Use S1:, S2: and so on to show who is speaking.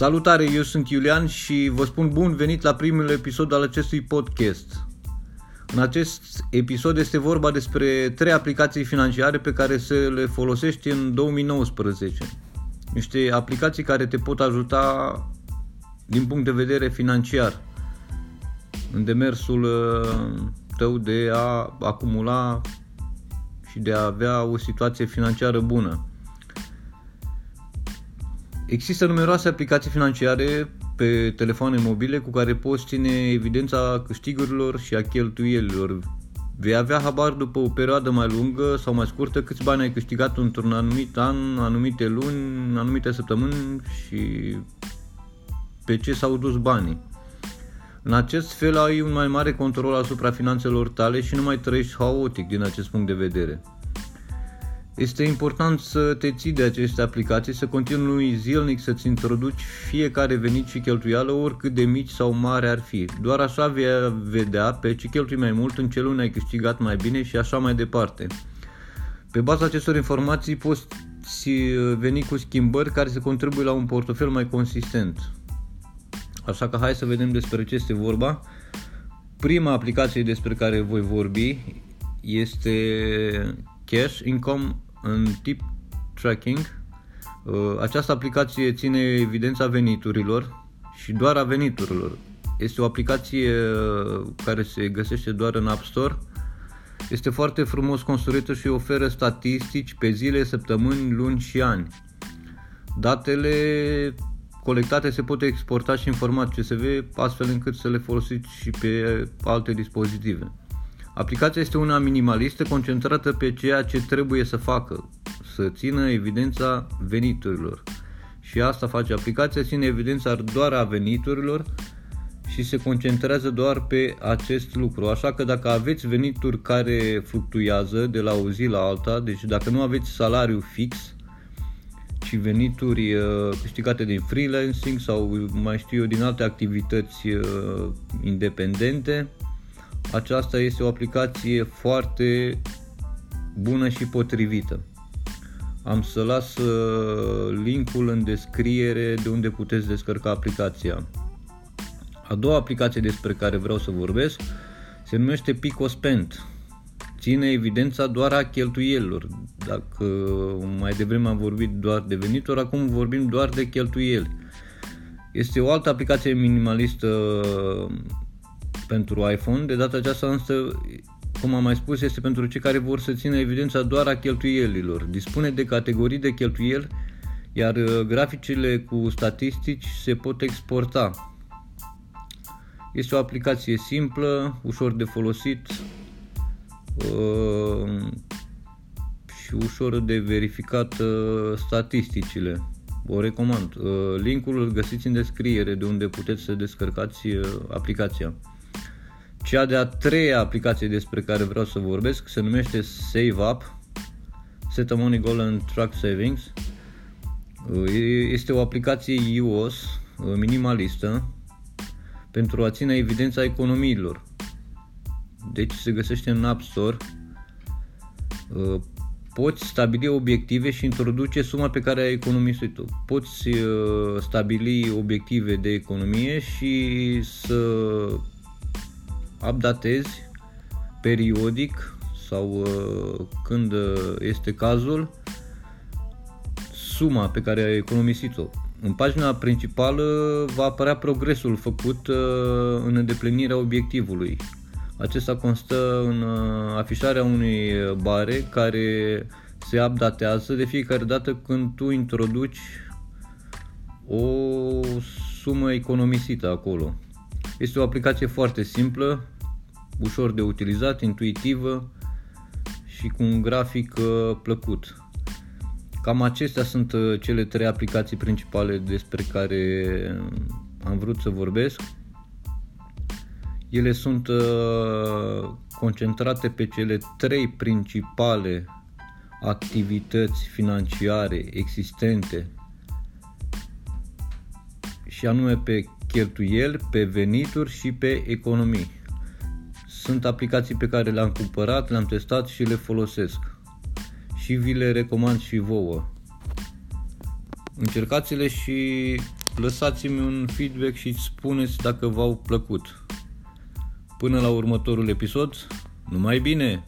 S1: Salutare, eu sunt Iulian și vă spun bun venit la primul episod al acestui podcast. În acest episod este vorba despre trei aplicații financiare pe care să le folosești în 2019. Niște aplicații care te pot ajuta din punct de vedere financiar în demersul uh, tău de a acumula și de a avea o situație financiară bună. Există numeroase aplicații financiare pe telefoane mobile cu care poți ține evidența câștigurilor și a cheltuielilor. Vei avea habar după o perioadă mai lungă sau mai scurtă câți bani ai câștigat într-un anumit an, anumite luni, anumite săptămâni și pe ce s-au dus banii. În acest fel ai un mai mare control asupra finanțelor tale și nu mai trăiești haotic din acest punct de vedere. Este important să te ții de aceste aplicații, să continui zilnic să-ți introduci fiecare venit și cheltuială, oricât de mici sau mari ar fi. Doar așa vei vedea pe ce cheltui mai mult, în ce luni ai câștigat mai bine și așa mai departe. Pe baza acestor informații poți veni cu schimbări care să contribuie la un portofel mai consistent. Așa că hai să vedem despre ce este vorba. Prima aplicație despre care voi vorbi este Cash Income în tip tracking. Uh, această aplicație ține evidența veniturilor și doar a veniturilor. Este o aplicație uh, care se găsește doar în App Store. Este foarte frumos construită și oferă statistici pe zile, săptămâni, luni și ani. Datele colectate se pot exporta și în format CSV astfel încât să le folosiți și pe alte dispozitive. Aplicația este una minimalistă, concentrată pe ceea ce trebuie să facă, să țină evidența veniturilor. Și asta face aplicația, ține evidența doar a veniturilor și se concentrează doar pe acest lucru. Așa că dacă aveți venituri care fluctuează de la o zi la alta, deci dacă nu aveți salariu fix, ci venituri uh, câștigate din freelancing sau mai știu eu din alte activități uh, independente, aceasta este o aplicație foarte bună și potrivită. Am să las uh, linkul în descriere de unde puteți descărca aplicația. A doua aplicație despre care vreau să vorbesc se numește PicoSpend. Ține evidența doar a cheltuielilor. Dacă mai devreme am vorbit doar de venituri, acum vorbim doar de cheltuieli. Este o altă aplicație minimalistă pentru iPhone. De data aceasta însă, cum am mai spus, este pentru cei care vor să țină evidența doar a cheltuielilor. Dispune de categorii de cheltuieli, iar uh, graficele cu statistici se pot exporta. Este o aplicație simplă, ușor de folosit uh, și ușor de verificat uh, statisticile. O recomand. Linkul îl găsiți în descriere de unde puteți să descărcați aplicația. Cea de-a treia aplicație despre care vreau să vorbesc se numește Save Up, Set a Money Goal and Track Savings. Este o aplicație iOS minimalistă pentru a ține evidența economiilor. Deci se găsește în App Store. Poți stabili obiective și introduce suma pe care ai economisit-o. Poți stabili obiective de economie și să updatezi periodic sau uh, când uh, este cazul suma pe care ai economisit-o. În pagina principală va apărea progresul făcut uh, în îndeplinirea obiectivului. Acesta constă în afișarea unei bare care se updatează de fiecare dată când tu introduci o sumă economisită acolo. Este o aplicație foarte simplă, ușor de utilizat, intuitivă și cu un grafic uh, plăcut. Cam acestea sunt uh, cele trei aplicații principale despre care am vrut să vorbesc. Ele sunt uh, concentrate pe cele trei principale activități financiare existente și anume pe cheltuieli, pe venituri și pe economii. Sunt aplicații pe care le-am cumpărat, le-am testat și le folosesc. Și vi le recomand și vouă. Încercați-le și lăsați-mi un feedback și spuneți dacă v-au plăcut. Până la următorul episod, numai bine!